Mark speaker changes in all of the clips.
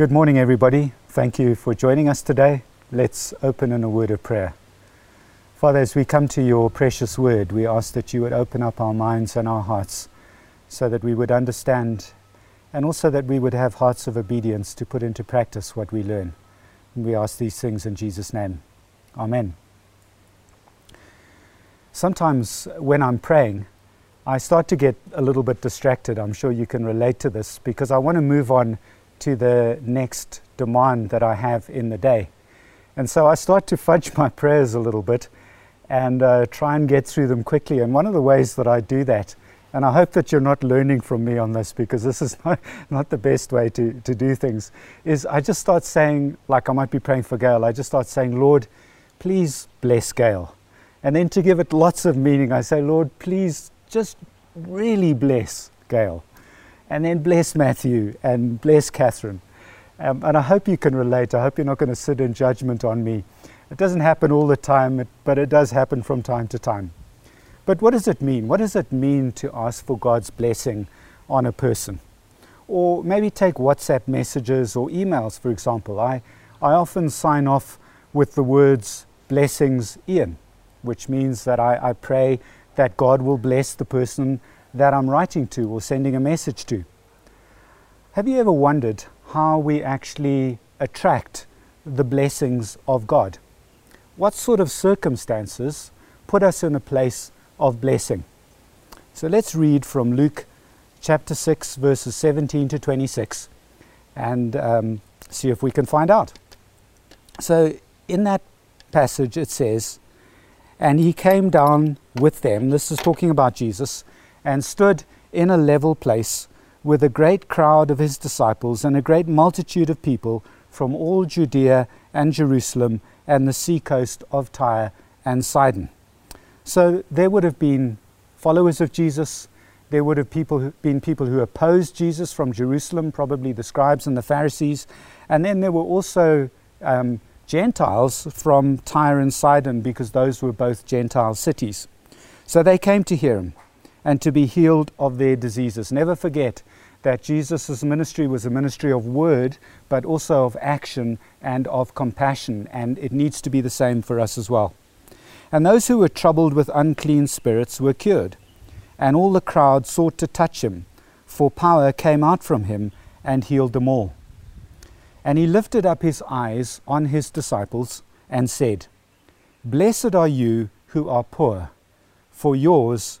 Speaker 1: Good morning, everybody. Thank you for joining us today. Let's open in a word of prayer. Father, as we come to your precious word, we ask that you would open up our minds and our hearts so that we would understand and also that we would have hearts of obedience to put into practice what we learn. And we ask these things in Jesus' name. Amen. Sometimes when I'm praying, I start to get a little bit distracted. I'm sure you can relate to this because I want to move on to the next demand that I have in the day. And so I start to fudge my prayers a little bit and uh, try and get through them quickly. And one of the ways that I do that, and I hope that you're not learning from me on this because this is not, not the best way to, to do things, is I just start saying, like I might be praying for Gail, I just start saying, Lord, please bless Gail. And then to give it lots of meaning, I say, Lord, please just really bless Gail and then bless Matthew and bless Catherine. Um, and I hope you can relate. I hope you're not going to sit in judgment on me. It doesn't happen all the time, but it does happen from time to time. But what does it mean? What does it mean to ask for God's blessing on a person? Or maybe take WhatsApp messages or emails, for example. I, I often sign off with the words blessings Ian, which means that I, I pray that God will bless the person that I'm writing to or sending a message to. Have you ever wondered how we actually attract the blessings of God? What sort of circumstances put us in a place of blessing? So let's read from Luke chapter 6, verses 17 to 26, and um, see if we can find out. So in that passage, it says, And he came down with them, this is talking about Jesus and stood in a level place with a great crowd of his disciples and a great multitude of people from all Judea and Jerusalem and the seacoast of Tyre and Sidon. So there would have been followers of Jesus. There would have people been people who opposed Jesus from Jerusalem, probably the scribes and the Pharisees. And then there were also um, Gentiles from Tyre and Sidon because those were both Gentile cities. So they came to hear him and to be healed of their diseases. Never forget that Jesus' ministry was a ministry of word, but also of action and of compassion, and it needs to be the same for us as well. And those who were troubled with unclean spirits were cured, and all the crowd sought to touch him, for power came out from him and healed them all. And he lifted up his eyes on his disciples and said, Blessed are you who are poor, for yours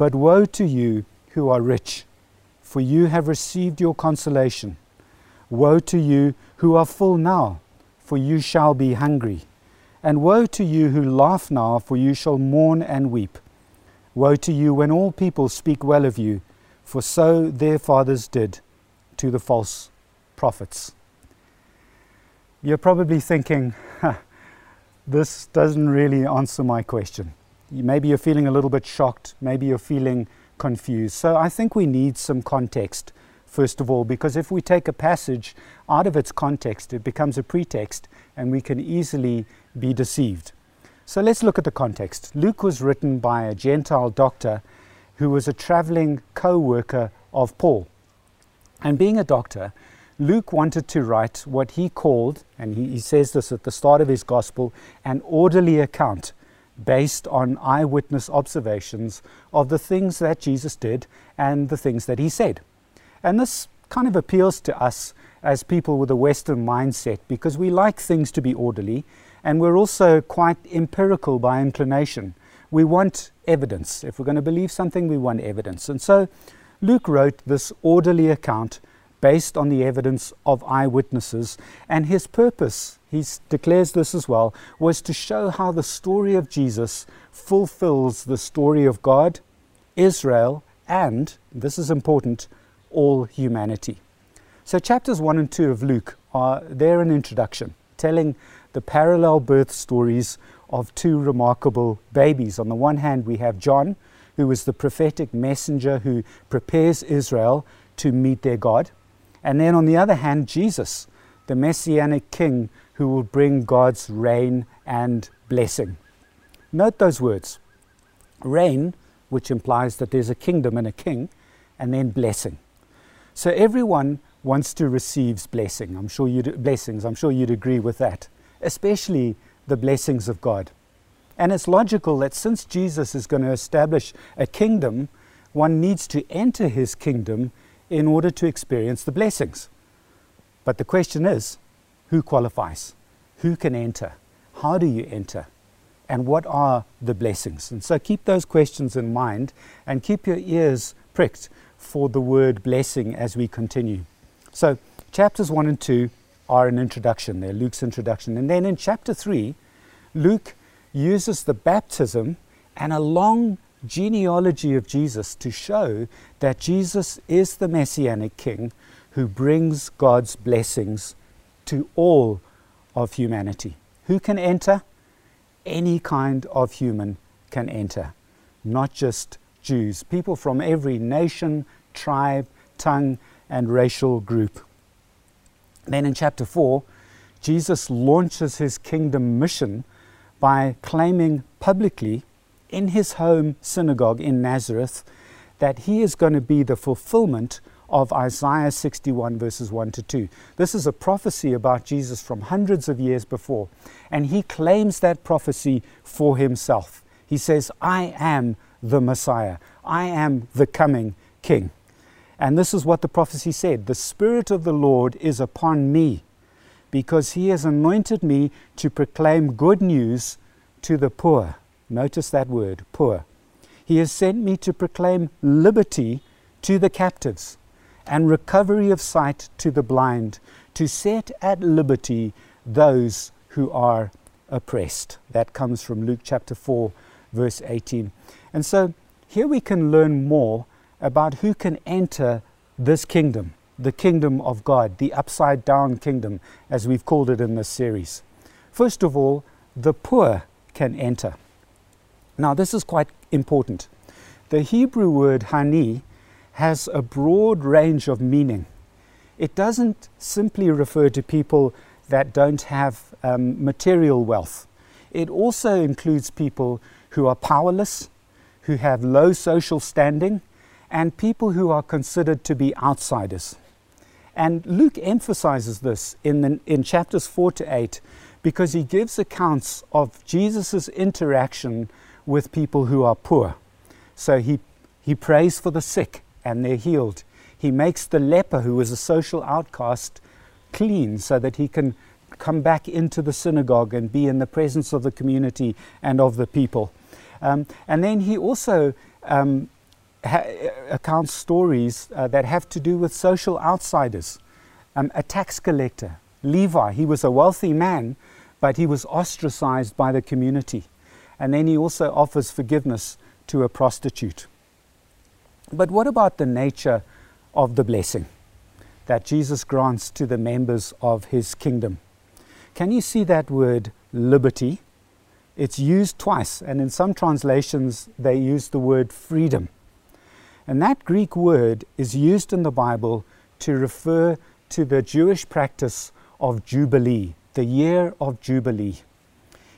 Speaker 1: But woe to you who are rich, for you have received your consolation. Woe to you who are full now, for you shall be hungry. And woe to you who laugh now, for you shall mourn and weep. Woe to you when all people speak well of you, for so their fathers did to the false prophets. You're probably thinking, this doesn't really answer my question. Maybe you're feeling a little bit shocked. Maybe you're feeling confused. So I think we need some context, first of all, because if we take a passage out of its context, it becomes a pretext and we can easily be deceived. So let's look at the context. Luke was written by a Gentile doctor who was a traveling co worker of Paul. And being a doctor, Luke wanted to write what he called, and he, he says this at the start of his gospel, an orderly account based on eyewitness observations of the things that Jesus did and the things that he said. And this kind of appeals to us as people with a Western mindset because we like things to be orderly and we're also quite empirical by inclination. We want evidence. If we're going to believe something, we want evidence. And so Luke wrote this orderly account based on the evidence of eyewitnesses. And his purpose, he declares this as well, was to show how the story of Jesus fulfills the story of God, Israel, and, this is important, all humanity. So, chapters 1 and 2 of Luke are they're an introduction, telling the parallel birth stories of two remarkable babies. On the one hand, we have John, who is the prophetic messenger who prepares Israel to meet their God. And then on the other hand, Jesus, the messianic king who will bring God's reign and blessing. Note those words reign, which implies that there's a kingdom and a king, and then blessing. So everyone wants to receive blessing. I'm sure you'd, blessings. I'm sure you'd agree with that, especially the blessings of God. And it's logical that since Jesus is going to establish a kingdom, one needs to enter his kingdom in order to experience the blessings. But the question is who qualifies? Who can enter? How do you enter? And what are the blessings? And so keep those questions in mind and keep your ears pricked for the word blessing as we continue. So, chapters 1 and 2 are an introduction. They're Luke's introduction. And then in chapter 3, Luke uses the baptism and a long genealogy of Jesus to show that Jesus is the messianic king who brings God's blessings to all of humanity. Who can enter? Any kind of human can enter, not just Jews, people from every nation, tribe, tongue, and racial group. Then in chapter 4, Jesus launches his kingdom mission by claiming publicly in his home synagogue in Nazareth that he is going to be the fulfillment of Isaiah 61, verses 1 to 2. This is a prophecy about Jesus from hundreds of years before, and he claims that prophecy for himself. He says, I am the Messiah, I am the coming King. And this is what the prophecy said The Spirit of the Lord is upon me, because he has anointed me to proclaim good news to the poor. Notice that word, poor. He has sent me to proclaim liberty to the captives and recovery of sight to the blind, to set at liberty those who are oppressed. That comes from Luke chapter 4, verse 18. And so here we can learn more about who can enter this kingdom, the kingdom of God, the upside down kingdom, as we've called it in this series. First of all, the poor can enter. Now, this is quite important. The Hebrew word hani has a broad range of meaning. It doesn't simply refer to people that don't have um, material wealth. It also includes people who are powerless, who have low social standing, and people who are considered to be outsiders. And Luke emphasizes this in, the, in chapters 4 to 8 because he gives accounts of Jesus' interaction with people who are poor. So he, he prays for the sick and they're healed. He makes the leper, who is a social outcast, clean so that he can come back into the synagogue and be in the presence of the community and of the people. Um, and then he also um, ha- accounts stories uh, that have to do with social outsiders. Um, a tax collector, Levi, he was a wealthy man, but he was ostracized by the community. And then he also offers forgiveness to a prostitute. But what about the nature of the blessing that Jesus grants to the members of his kingdom? Can you see that word liberty? It's used twice, and in some translations, they use the word freedom. And that Greek word is used in the Bible to refer to the Jewish practice of Jubilee, the year of Jubilee.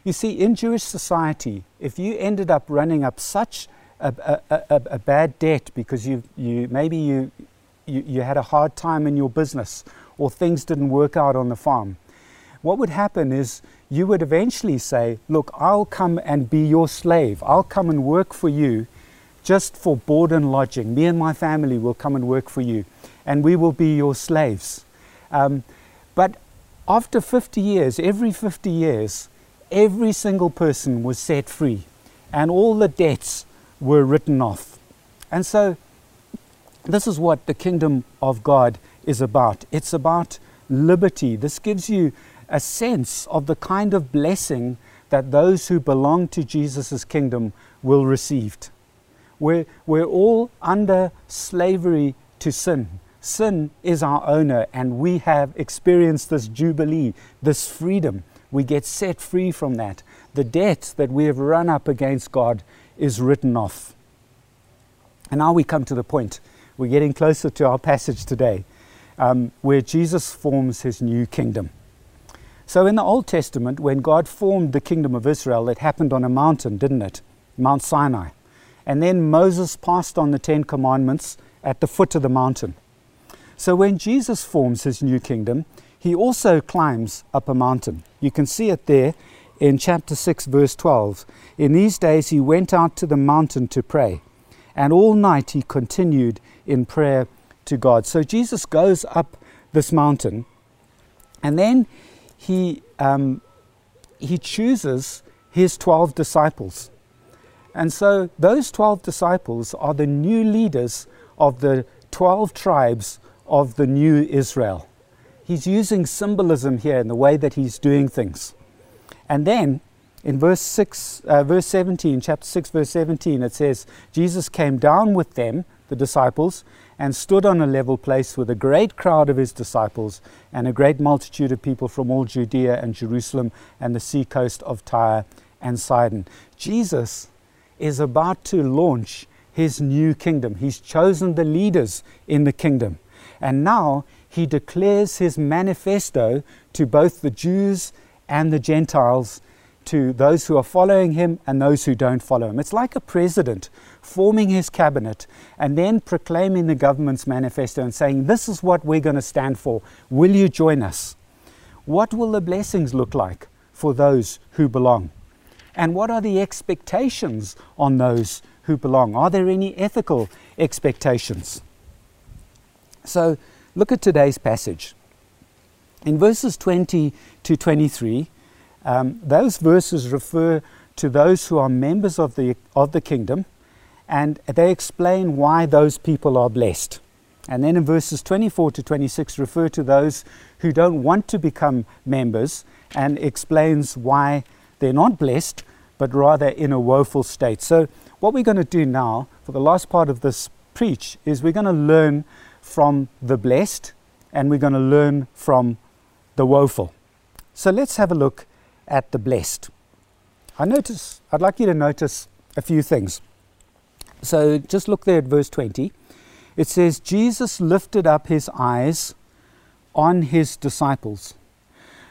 Speaker 1: You see, in Jewish society, if you ended up running up such a, a, a, a bad debt because you, you maybe you, you, you had a hard time in your business or things didn't work out on the farm, what would happen is you would eventually say, Look, I'll come and be your slave. I'll come and work for you just for board and lodging. Me and my family will come and work for you, and we will be your slaves. Um, but after 50 years, every 50 years, every single person was set free, and all the debts were written off. And so, this is what the kingdom of God is about. It's about liberty. This gives you a sense of the kind of blessing that those who belong to Jesus' kingdom will receive. We're, we're all under slavery to sin, Sin is our owner, and we have experienced this jubilee, this freedom. We get set free from that. The debt that we have run up against God is written off. And now we come to the point. We're getting closer to our passage today, um, where Jesus forms his new kingdom. So, in the Old Testament, when God formed the kingdom of Israel, it happened on a mountain, didn't it? Mount Sinai. And then Moses passed on the Ten Commandments at the foot of the mountain. So when Jesus forms his new kingdom, he also climbs up a mountain. You can see it there in chapter 6, verse 12. In these days he went out to the mountain to pray, and all night he continued in prayer to God. So Jesus goes up this mountain, and then he, um, he chooses his 12 disciples. And so those 12 disciples are the new leaders of the 12 tribes of the new Israel. He's using symbolism here in the way that he's doing things. And then in verse 6, uh, verse 17, chapter 6, verse 17, it says, Jesus came down with them, the disciples, and stood on a level place with a great crowd of his disciples and a great multitude of people from all Judea and Jerusalem and the seacoast of Tyre and Sidon. Jesus is about to launch his new kingdom. He's chosen the leaders in the kingdom. And now he declares his manifesto to both the Jews and the Gentiles, to those who are following him and those who don't follow him. It's like a president forming his cabinet and then proclaiming the government's manifesto and saying, This is what we're going to stand for. Will you join us? What will the blessings look like for those who belong? And what are the expectations on those who belong? Are there any ethical expectations? So look at today's passage. In verses 20 to 23, um, those verses refer to those who are members of the, of the kingdom, and they explain why those people are blessed. And then in verses 24 to 26 refer to those who don't want to become members and explains why they're not blessed, but rather in a woeful state. So, what we're going to do now for the last part of this preach is we're going to learn from the blessed and we're going to learn from the woeful. So let's have a look at the blessed. I notice, I'd like you to notice a few things. So just look there at verse 20. It says, Jesus lifted up his eyes on his disciples.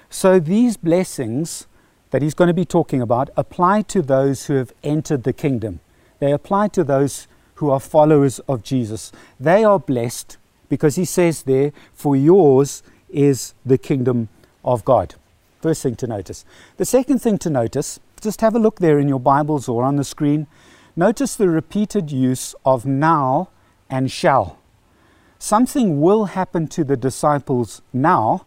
Speaker 1: So these blessings that he's going to be talking about apply to those who have entered the kingdom. They apply to those who are followers of Jesus. They are blessed because he says there, For yours is the kingdom of God. First thing to notice. The second thing to notice, just have a look there in your Bibles or on the screen. Notice the repeated use of now and shall. Something will happen to the disciples now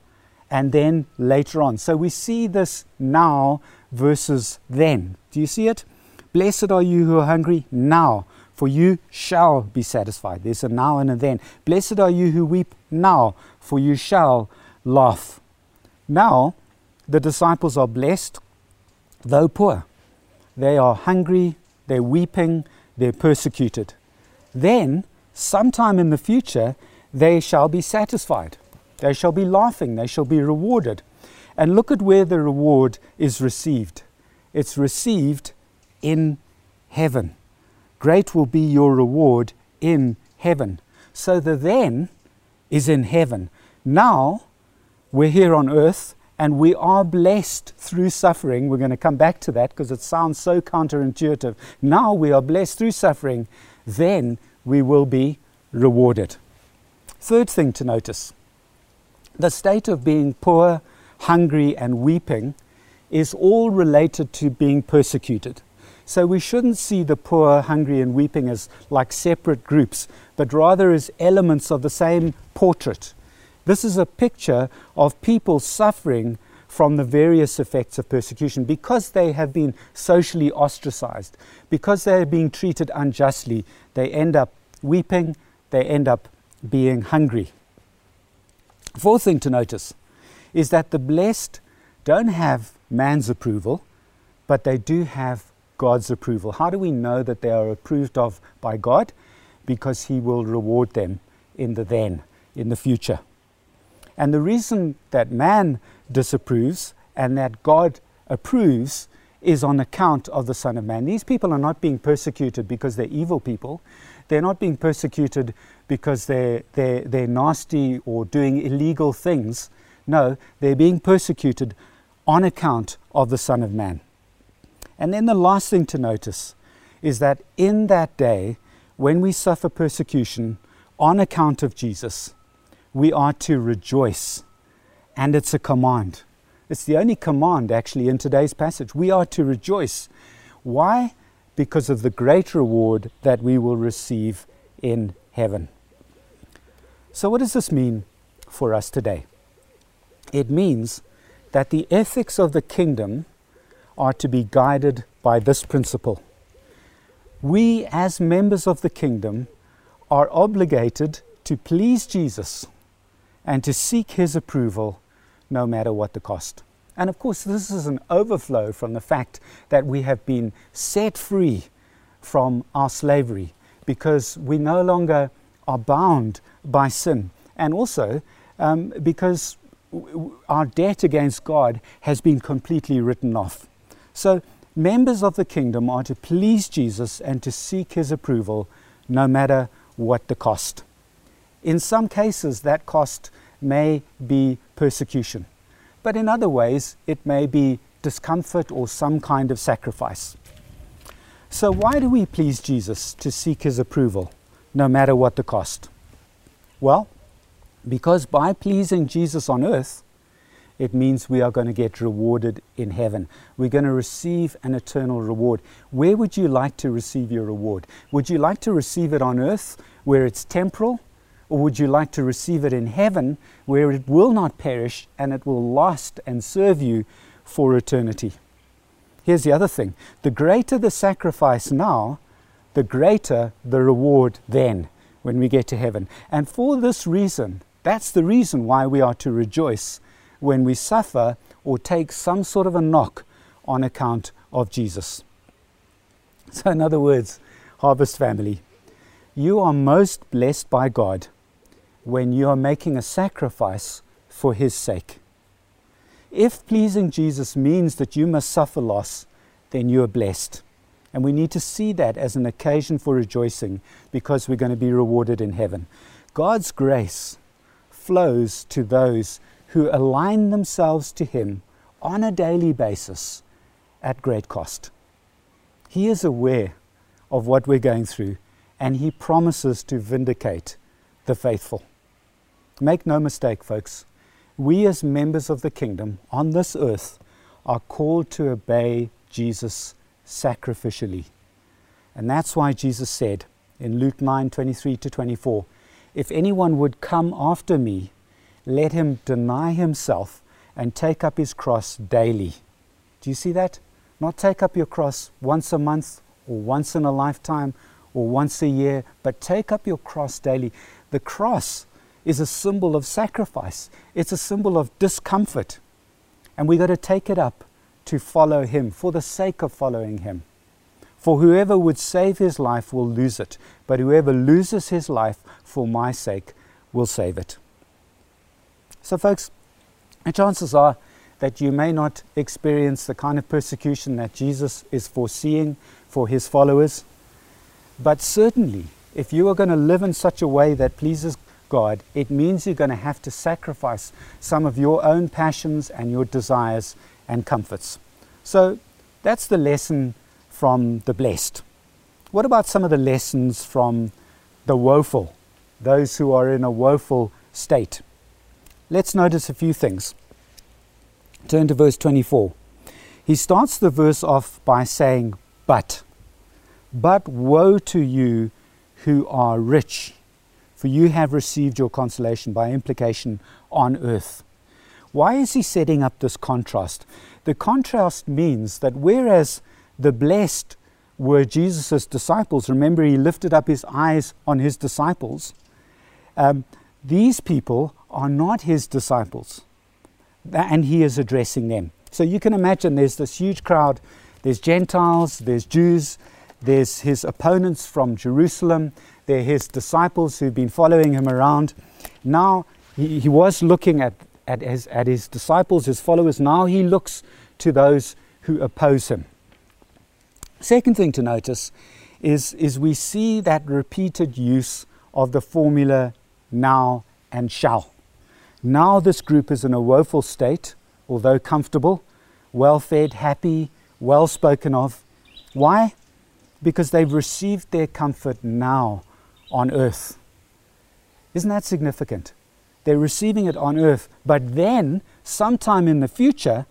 Speaker 1: and then later on. So we see this now versus then. Do you see it? Blessed are you who are hungry now, for you shall be satisfied. There's a now and a then. Blessed are you who weep now, for you shall laugh. Now, the disciples are blessed, though poor. They are hungry, they're weeping, they're persecuted. Then, sometime in the future, they shall be satisfied. They shall be laughing, they shall be rewarded. And look at where the reward is received. It's received in heaven. Great will be your reward in heaven. So the then is in heaven. Now we're here on earth and we are blessed through suffering. We're going to come back to that because it sounds so counterintuitive. Now we are blessed through suffering, then we will be rewarded. Third thing to notice the state of being poor, hungry, and weeping is all related to being persecuted. So we shouldn't see the poor, hungry, and weeping as like separate groups, but rather as elements of the same portrait. This is a picture of people suffering from the various effects of persecution because they have been socially ostracized, because they are being treated unjustly. They end up weeping, they end up being hungry. Fourth thing to notice is that the blessed don't have man's approval, but they do have God's approval. How do we know that they are approved of by God? Because He will reward them in the then. in the future. And the reason that man disapproves and that God approves is on account of the Son of Man. These people are not being persecuted because they're evil people. They're not being persecuted because they're, they're, they're nasty or doing illegal things. No, they're being persecuted on account of the Son of Man. And then the last thing to notice is that in that day, when we suffer persecution on account of Jesus, we are to rejoice. And it's a command. It's the only command actually in today's passage. We are to rejoice. Why? Because of the great reward that we will receive in heaven. So, what does this mean for us today? It means that the ethics of the kingdom are to be guided by this principle. We, as members of the kingdom, are obligated to please Jesus and to seek his approval no matter what the cost. And of course, this is an overflow from the fact that we have been set free from our slavery because we no longer are bound by sin. And also um, because our debt against God has been completely written off. So, members of the kingdom are to please Jesus and to seek his approval no matter what the cost. In some cases, that cost may be persecution, but in other ways, it may be discomfort or some kind of sacrifice. So, why do we please Jesus to seek his approval, no matter what the cost? Well, because by pleasing Jesus on earth, it means we are going to get rewarded in heaven. We're going to receive an eternal reward. Where would you like to receive your reward? Would you like to receive it on earth where it's temporal? Or would you like to receive it in heaven where it will not perish and it will last and serve you for eternity? Here's the other thing the greater the sacrifice now, the greater the reward then when we get to heaven. And for this reason, that's the reason why we are to rejoice when we suffer or take some sort of a knock on account of Jesus. So, in other words, Harvest family, you are most blessed by God when you are making a sacrifice for His sake. If pleasing Jesus means that you must suffer loss, then you are blessed. And we need to see that as an occasion for rejoicing because we're going to be rewarded in heaven. God's grace flows to those who align themselves to Him on a daily basis at great cost. He is aware of what we're going through and He promises to vindicate the faithful. Make no mistake, folks, we as members of the kingdom on this earth are called to obey Jesus sacrificially. And that's why Jesus said in Luke 9 23 to 24, If anyone would come after me, let him deny himself and take up his cross daily. Do you see that? Not take up your cross once a month or once in a lifetime or once a year, but take up your cross daily. The cross is a symbol of sacrifice, it's a symbol of discomfort. And we've got to take it up to follow him for the sake of following him. For whoever would save his life will lose it, but whoever loses his life for my sake will save it. So, folks, the chances are that you may not experience the kind of persecution that Jesus is foreseeing for his followers. But certainly, if you are going to live in such a way that pleases God, it means you're going to have to sacrifice some of your own passions and your desires and comforts. So that's the lesson from the blessed. What about some of the lessons from the woeful, those who are in a woeful state? Let's notice a few things. Turn to verse 24. He starts the verse off by saying, But. But woe to you who are rich, for you have received your consolation by implication on earth. Why is he setting up this contrast? The contrast means that whereas the blessed were Jesus' disciples, remember he lifted up his eyes on his disciples, um, these people are not his disciples. And he is addressing them. So you can imagine there's this huge crowd. There's Gentiles, there's Jews, there's his opponents from Jerusalem, They're his disciples who've been following him around. Now, he, he was looking at, at, his, at his disciples, his followers. Now he looks to those who oppose him. Second thing to notice is, is we see that repeated use of the formula now and shall. Now this group is in a woeful state, although comfortable, well fed, happy, well spoken of. Why? Because they've received their comfort now on earth. Isn't that significant? They're receiving it on earth, but then, sometime in the future,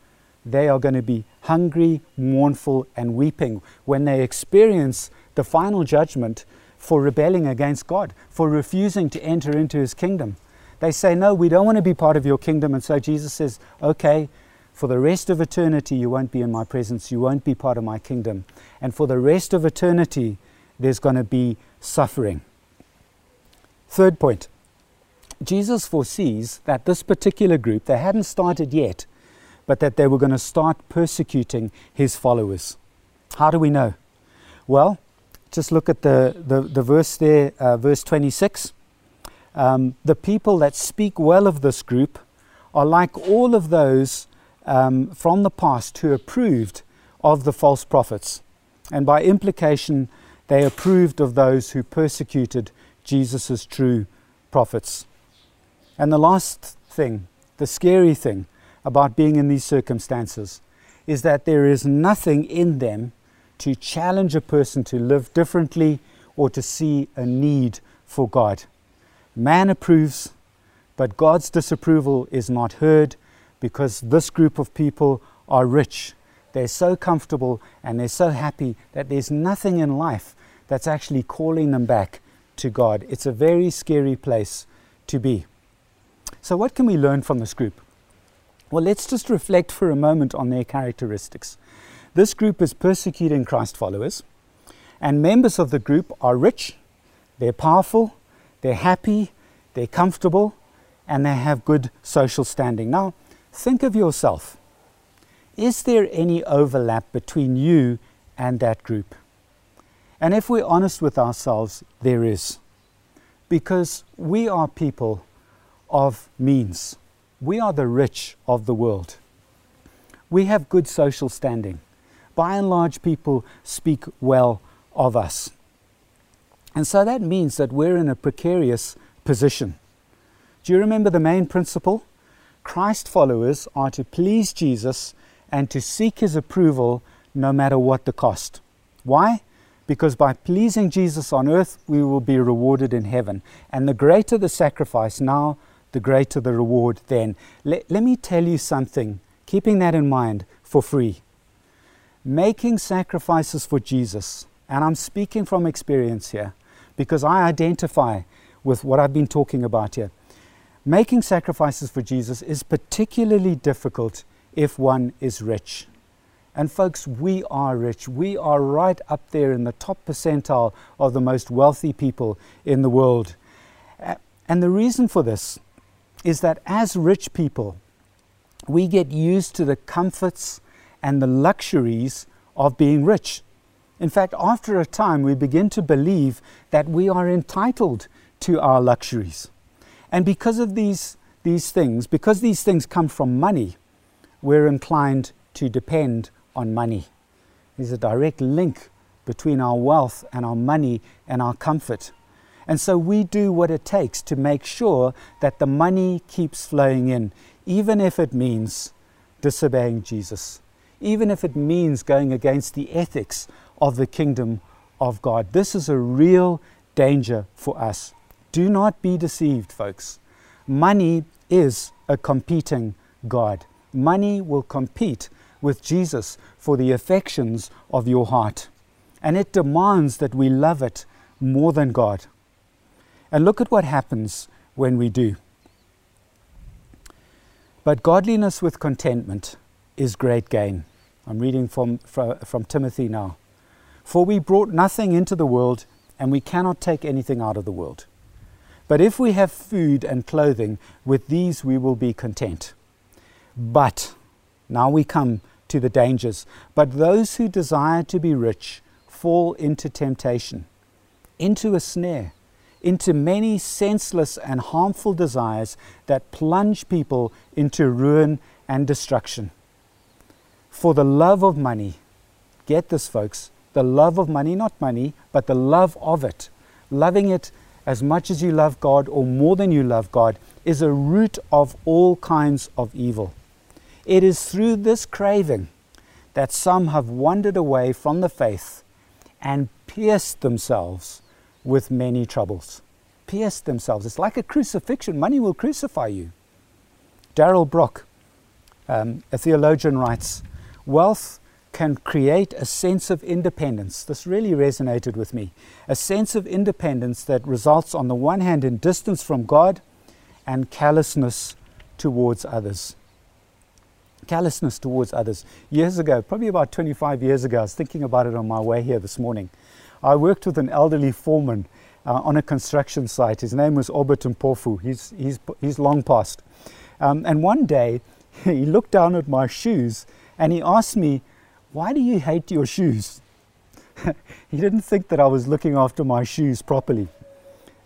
Speaker 1: they are going to be hungry, mournful, and weeping when they experience the final judgment for rebelling against God, for refusing to enter into His kingdom. They say, No, we don't want to be part of your kingdom. And so Jesus says, Okay, for the rest of eternity, you won't be in my presence. You won't be part of my kingdom. And for the rest of eternity, there's going to be suffering. Third point Jesus foresees that this particular group, they hadn't started yet, but that they were going to start persecuting his followers. How do we know? Well, just look at the, the, the verse there, uh, verse 26. Um, the people that speak well of this group are like all of those um, from the past who approved of the false prophets. And by implication, they approved of those who persecuted Jesus' true prophets. And the last thing, the scary thing about being in these circumstances, is that there is nothing in them to challenge a person to live differently or to see a need for God. Man approves, but God's disapproval is not heard because this group of people are rich. They're so comfortable and they're so happy that there's nothing in life that's actually calling them back to God. It's a very scary place to be. So, what can we learn from this group? Well, let's just reflect for a moment on their characteristics. This group is persecuting Christ followers, and members of the group are rich, they're powerful, they're happy, they're comfortable, and they have good social standing. Now, think of yourself. Is there any overlap between you and that group? And if we're honest with ourselves, there is. Because we are people of means. We are the rich of the world. We have good social standing. By and large, people speak well of us. And so that means that we're in a precarious position. Do you remember the main principle? Christ followers are to please Jesus and to seek his approval no matter what the cost. Why? Because by pleasing Jesus on earth, we will be rewarded in heaven. And the greater the sacrifice now, the greater the reward then. Let, let me tell you something, keeping that in mind for free. Making sacrifices for Jesus, and I'm speaking from experience here because I identify with what I've been talking about here. Making sacrifices for Jesus is particularly difficult if one is rich. And folks, we are rich. We are right up there in the top percentile of the most wealthy people in the world. And the reason for this is that as rich people, we get used to the comforts and the luxuries of being rich. In fact, after a time, we begin to believe that we are entitled to our luxuries. And because of these, these things, because these things come from money, we're inclined to depend on money. There's a direct link between our wealth and our money and our comfort. And so we do what it takes to make sure that the money keeps flowing in, even if it means disobeying Jesus, even if it means going against the ethics of the kingdom of God. This is a real danger for us. Do not be deceived, folks. Money is a competing God. Money will compete with Jesus for the affections of your heart. And it demands that we love it more than God. And look at what happens when we do. But godliness with contentment is great gain. I'm reading from, from, from, Timothy now. For we brought nothing into the world, and we cannot take anything out of the world. But if we have food and clothing, with these we will be content. But, now we come to the dangers. But those who desire to be rich fall into temptation, into a snare into many senseless and harmful desires that plunge people into ruin and destruction. For the love of money, get this, folks, the love of money, not money, but the love of it, loving it as much as you love God or more than you love God, is a root of all kinds of evil. It is through this craving that some have wandered away from the faith and pierced themselves with many troubles. Pierced themselves. It's like a crucifixion. Money will crucify you. Darrell Bock, um, a theologian, writes Wealth can create a sense of independence. This really resonated with me. A sense of independence that results, on the one hand, in distance from God and callousness towards others. Callousness towards others. Years ago, probably about 25 years ago, I was thinking about it on my way here this morning. I worked with an elderly foreman uh, on a construction site. His name was Obert Mpofu. He's, he's, he's long passed. Um, and one day, he looked down at my shoes and he asked me, Why do you hate your shoes? he didn't think that I was looking after my shoes properly.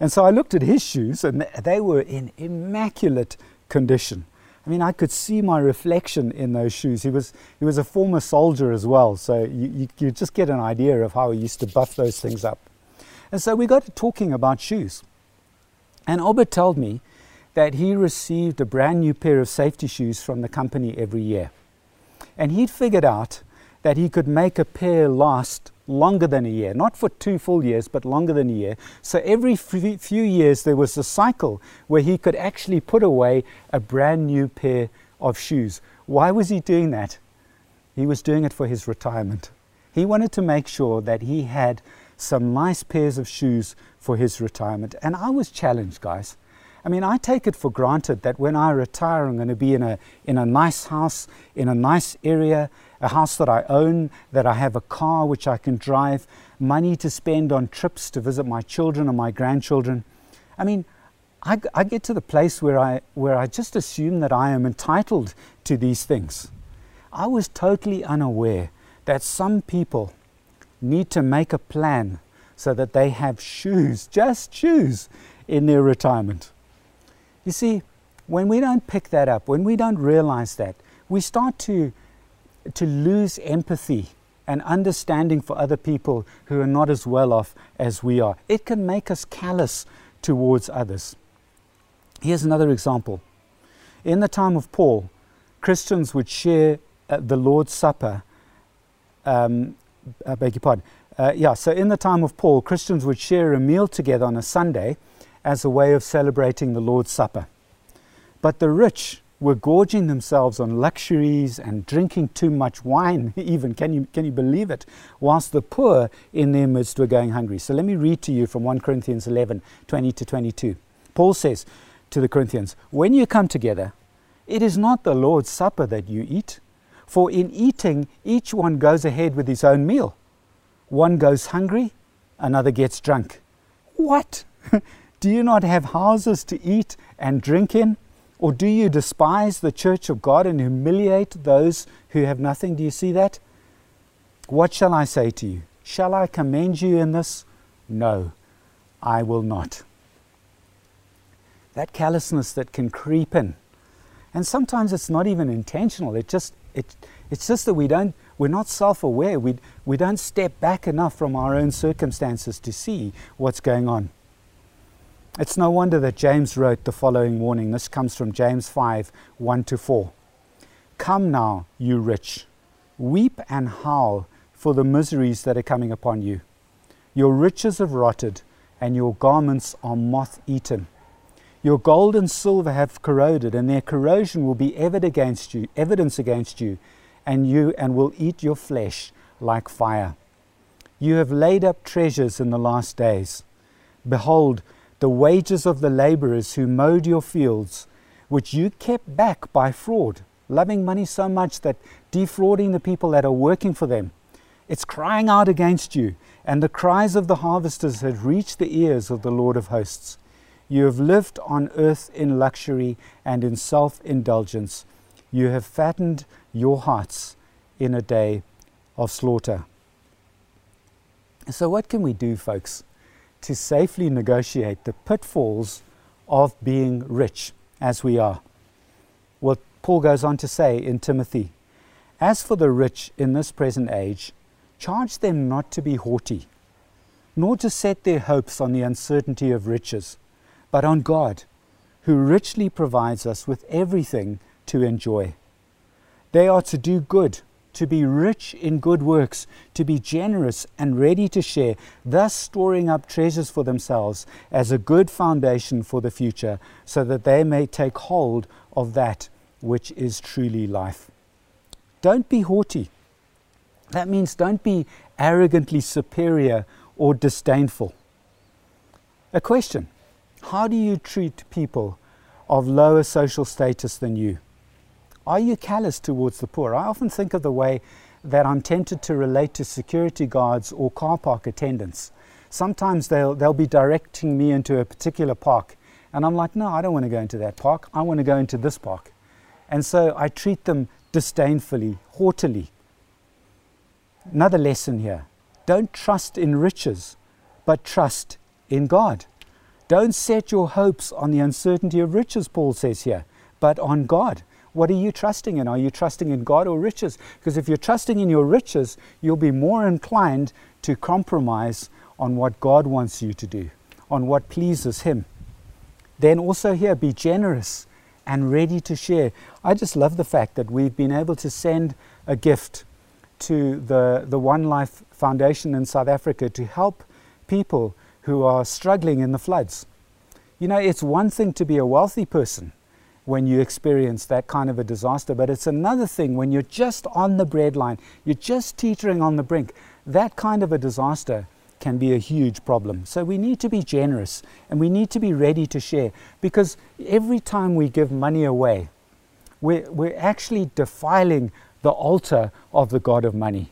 Speaker 1: And so I looked at his shoes, and they were in immaculate condition. I mean, I could see my reflection in those shoes. He was, he was a former soldier as well, so you, you, you just get an idea of how he used to buff those things up. And so we got to talking about shoes. And Albert told me that he received a brand new pair of safety shoes from the company every year. And he'd figured out that he could make a pair last longer than a year, not for two full years, but longer than a year. So every few years there was a cycle where he could actually put away a brand new pair of shoes. Why was he doing that? He was doing it for his retirement. He wanted to make sure that he had some nice pairs of shoes for his retirement. And I was challenged, guys. I mean, I take it for granted that when I retire, I'm going to be in a, in a nice house, in a nice area, a house that I own, that I have a car which I can drive, money to spend on trips to visit my children and my grandchildren. I mean, I, I get to the place where I, where I just assume that I am entitled to these things. I was totally unaware that some people need to make a plan so that they have shoes, just shoes, in their retirement. You see, when we don't pick that up, when we don't realize that, we start to to lose empathy and understanding for other people who are not as well off as we are. It can make us callous towards others. Here's another example. In the time of Paul, Christians would share uh, the Lord's Supper. Um, I beg your pardon. Uh, yeah, so in the time of Paul, Christians would share a meal together on a Sunday as a way of celebrating the Lord's Supper. But the rich were gorging themselves on luxuries and drinking too much wine, even. Can you, can you believe it? Whilst the poor in their midst were going hungry. So let me read to you from 1 Corinthians 11 20 to 22. Paul says to the Corinthians, When you come together, it is not the Lord's supper that you eat, for in eating, each one goes ahead with his own meal. One goes hungry, another gets drunk. What? Do you not have houses to eat and drink in? Or do you despise the church of God and humiliate those who have nothing? Do you see that? What shall I say to you? Shall I commend you in this? No, I will not. That callousness that can creep in. And sometimes it's not even intentional. It just, it, it's just that we don't, we're not self aware. We, we don't step back enough from our own circumstances to see what's going on. It's no wonder that James wrote the following warning. This comes from James 5 1 to 4. Come now, you rich, weep and howl for the miseries that are coming upon you. Your riches have rotted, and your garments are moth eaten. Your gold and silver have corroded, and their corrosion will be against you, evidence against you, and you and will eat your flesh like fire. You have laid up treasures in the last days. Behold, the wages of the laborers who mowed your fields, which you kept back by fraud, loving money so much that defrauding the people that are working for them. It's crying out against you, and the cries of the harvesters had reached the ears of the Lord of hosts. You have lived on earth in luxury and in self indulgence. You have fattened your hearts in a day of slaughter. So, what can we do, folks? To safely negotiate the pitfalls of being rich as we are. Well, Paul goes on to say in Timothy, As for the rich in this present age, charge them not to be haughty, nor to set their hopes on the uncertainty of riches, but on God, who richly provides us with everything to enjoy. They are to do good to be rich in good works, to be generous and ready to share, thus storing up treasures for themselves as a good foundation for the future, so that they may take hold of that which is truly life. Don't be haughty. That means don't be arrogantly superior or disdainful. A question How do you treat people of lower social status than you? Are you callous towards the poor? I often think of the way that I'm tempted to relate to security guards or car park attendants. Sometimes they'll, they'll be directing me into a particular park, and I'm like, no, I don't want to go into that park. I want to go into this park. And so I treat them disdainfully, haughtily. Another lesson here don't trust in riches, but trust in God. Don't set your hopes on the uncertainty of riches, Paul says here, but on God. What are you trusting in? Are you trusting in God or riches? Because if you're trusting in your riches, you'll be more inclined to compromise on what God wants you to do, on what pleases Him. Then also here, be generous and ready to share. I just love the fact that we've been able to send a gift to the, the One Life Foundation in South Africa to help people who are struggling in the floods. You know, it's one thing to be a wealthy person, when you experience that kind of a disaster. But it's another thing when you're just on the breadline, you're just teetering on the brink. That kind of a disaster can be a huge problem. So we need to be generous and we need to be ready to share because every time we give money away, we're, we're actually defiling the altar of the God of money.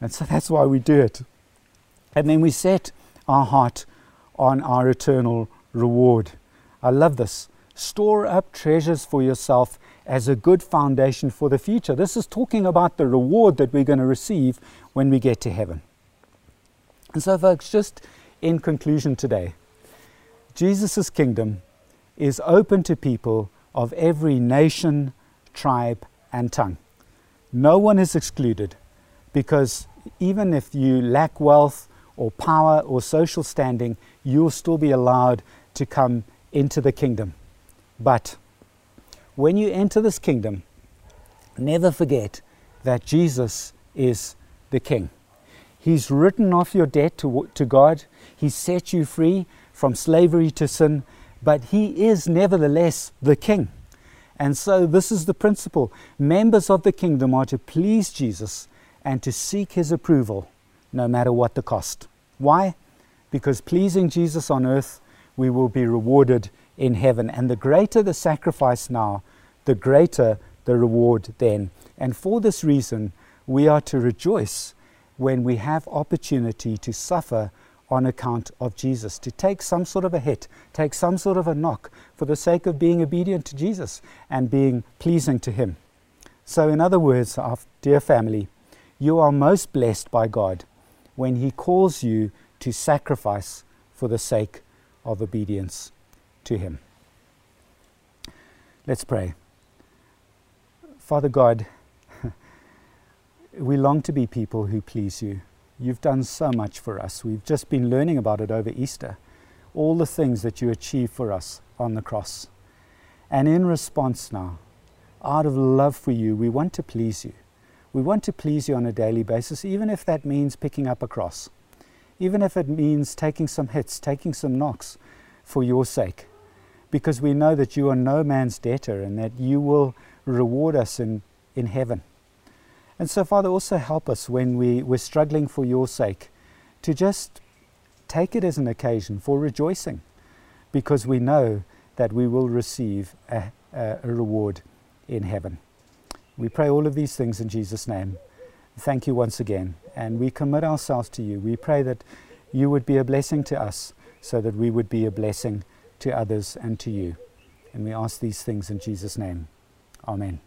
Speaker 1: And so that's why we do it. And then we set our heart on our eternal reward. I love this. Store up treasures for yourself as a good foundation for the future. This is talking about the reward that we're going to receive when we get to heaven. And so, folks, just in conclusion today, Jesus' kingdom is open to people of every nation, tribe, and tongue. No one is excluded because even if you lack wealth or power or social standing, you'll still be allowed to come into the kingdom. But when you enter this kingdom, never forget that Jesus is the King. He's written off your debt to, to God, He's set you free from slavery to sin, but He is nevertheless the King. And so, this is the principle. Members of the kingdom are to please Jesus and to seek His approval, no matter what the cost. Why? Because pleasing Jesus on earth, we will be rewarded in heaven. And the greater the sacrifice now, the greater the reward then. And for this reason, we are to rejoice when we have opportunity to suffer on account of Jesus, to take some sort of a hit, take some sort of a knock for the sake of being obedient to Jesus and being pleasing to Him. So, in other words, our dear family, you are most blessed by God when He calls you to sacrifice for the sake of obedience to Him. Let's pray. Father God, we long to be people who please you. You've done so much for us. We've just been learning about it over Easter. All the things that you achieved for us on the cross. And in response now, out of love for you, we want to please you. We want to please you on a daily basis, even if that means picking up a cross, even if it means taking some hits, taking some knocks for your sake because we know that you are no man's debtor and that you will reward us in, in heaven. And so, Father, also help us when we, we're struggling for your sake to just take it as an occasion for rejoicing because we know that we will receive a, a, a reward in heaven. We pray all of these things in Jesus' name. Thank you once again. And we commit ourselves to you. We pray that you would be a blessing to us so that we would be a blessing to others and to you. And we ask these things in Jesus' name. Amen.